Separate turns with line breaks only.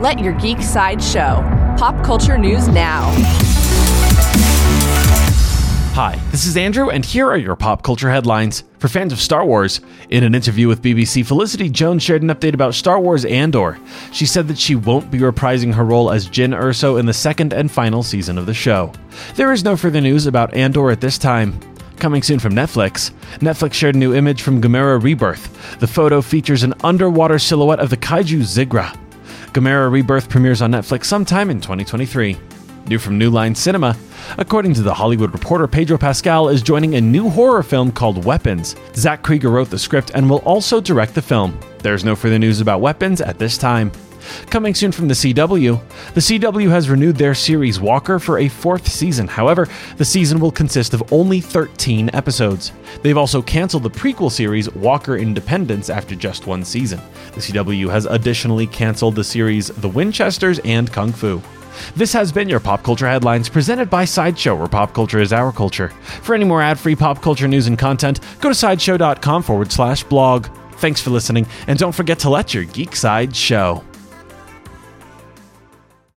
Let your geek side show. Pop culture news now.
Hi, this is Andrew, and here are your pop culture headlines. For fans of Star Wars, in an interview with BBC, Felicity Jones shared an update about Star Wars Andor. She said that she won't be reprising her role as Jyn Erso in the second and final season of the show. There is no further news about Andor at this time. Coming soon from Netflix, Netflix shared a new image from Gamera Rebirth. The photo features an underwater silhouette of the kaiju Zigra. Gamera Rebirth premieres on Netflix sometime in 2023. New from New Line Cinema, according to the Hollywood Reporter, Pedro Pascal is joining a new horror film called Weapons. Zach Cregger wrote the script and will also direct the film. There's no further news about Weapons at this time. Coming soon from the CW, the CW has renewed their series Walker for a fourth season. However, the season will consist of only 13 episodes. They've also canceled the prequel series Walker Independence after just one season. The CW has additionally canceled the series The Winchesters and Kung Fu. This has been your Pop Culture Headlines presented by Sideshow, where pop culture is our culture. For any more ad free pop culture news and content, go to sideshow.com forward slash blog. Thanks for listening, and don't forget to let your geek side show.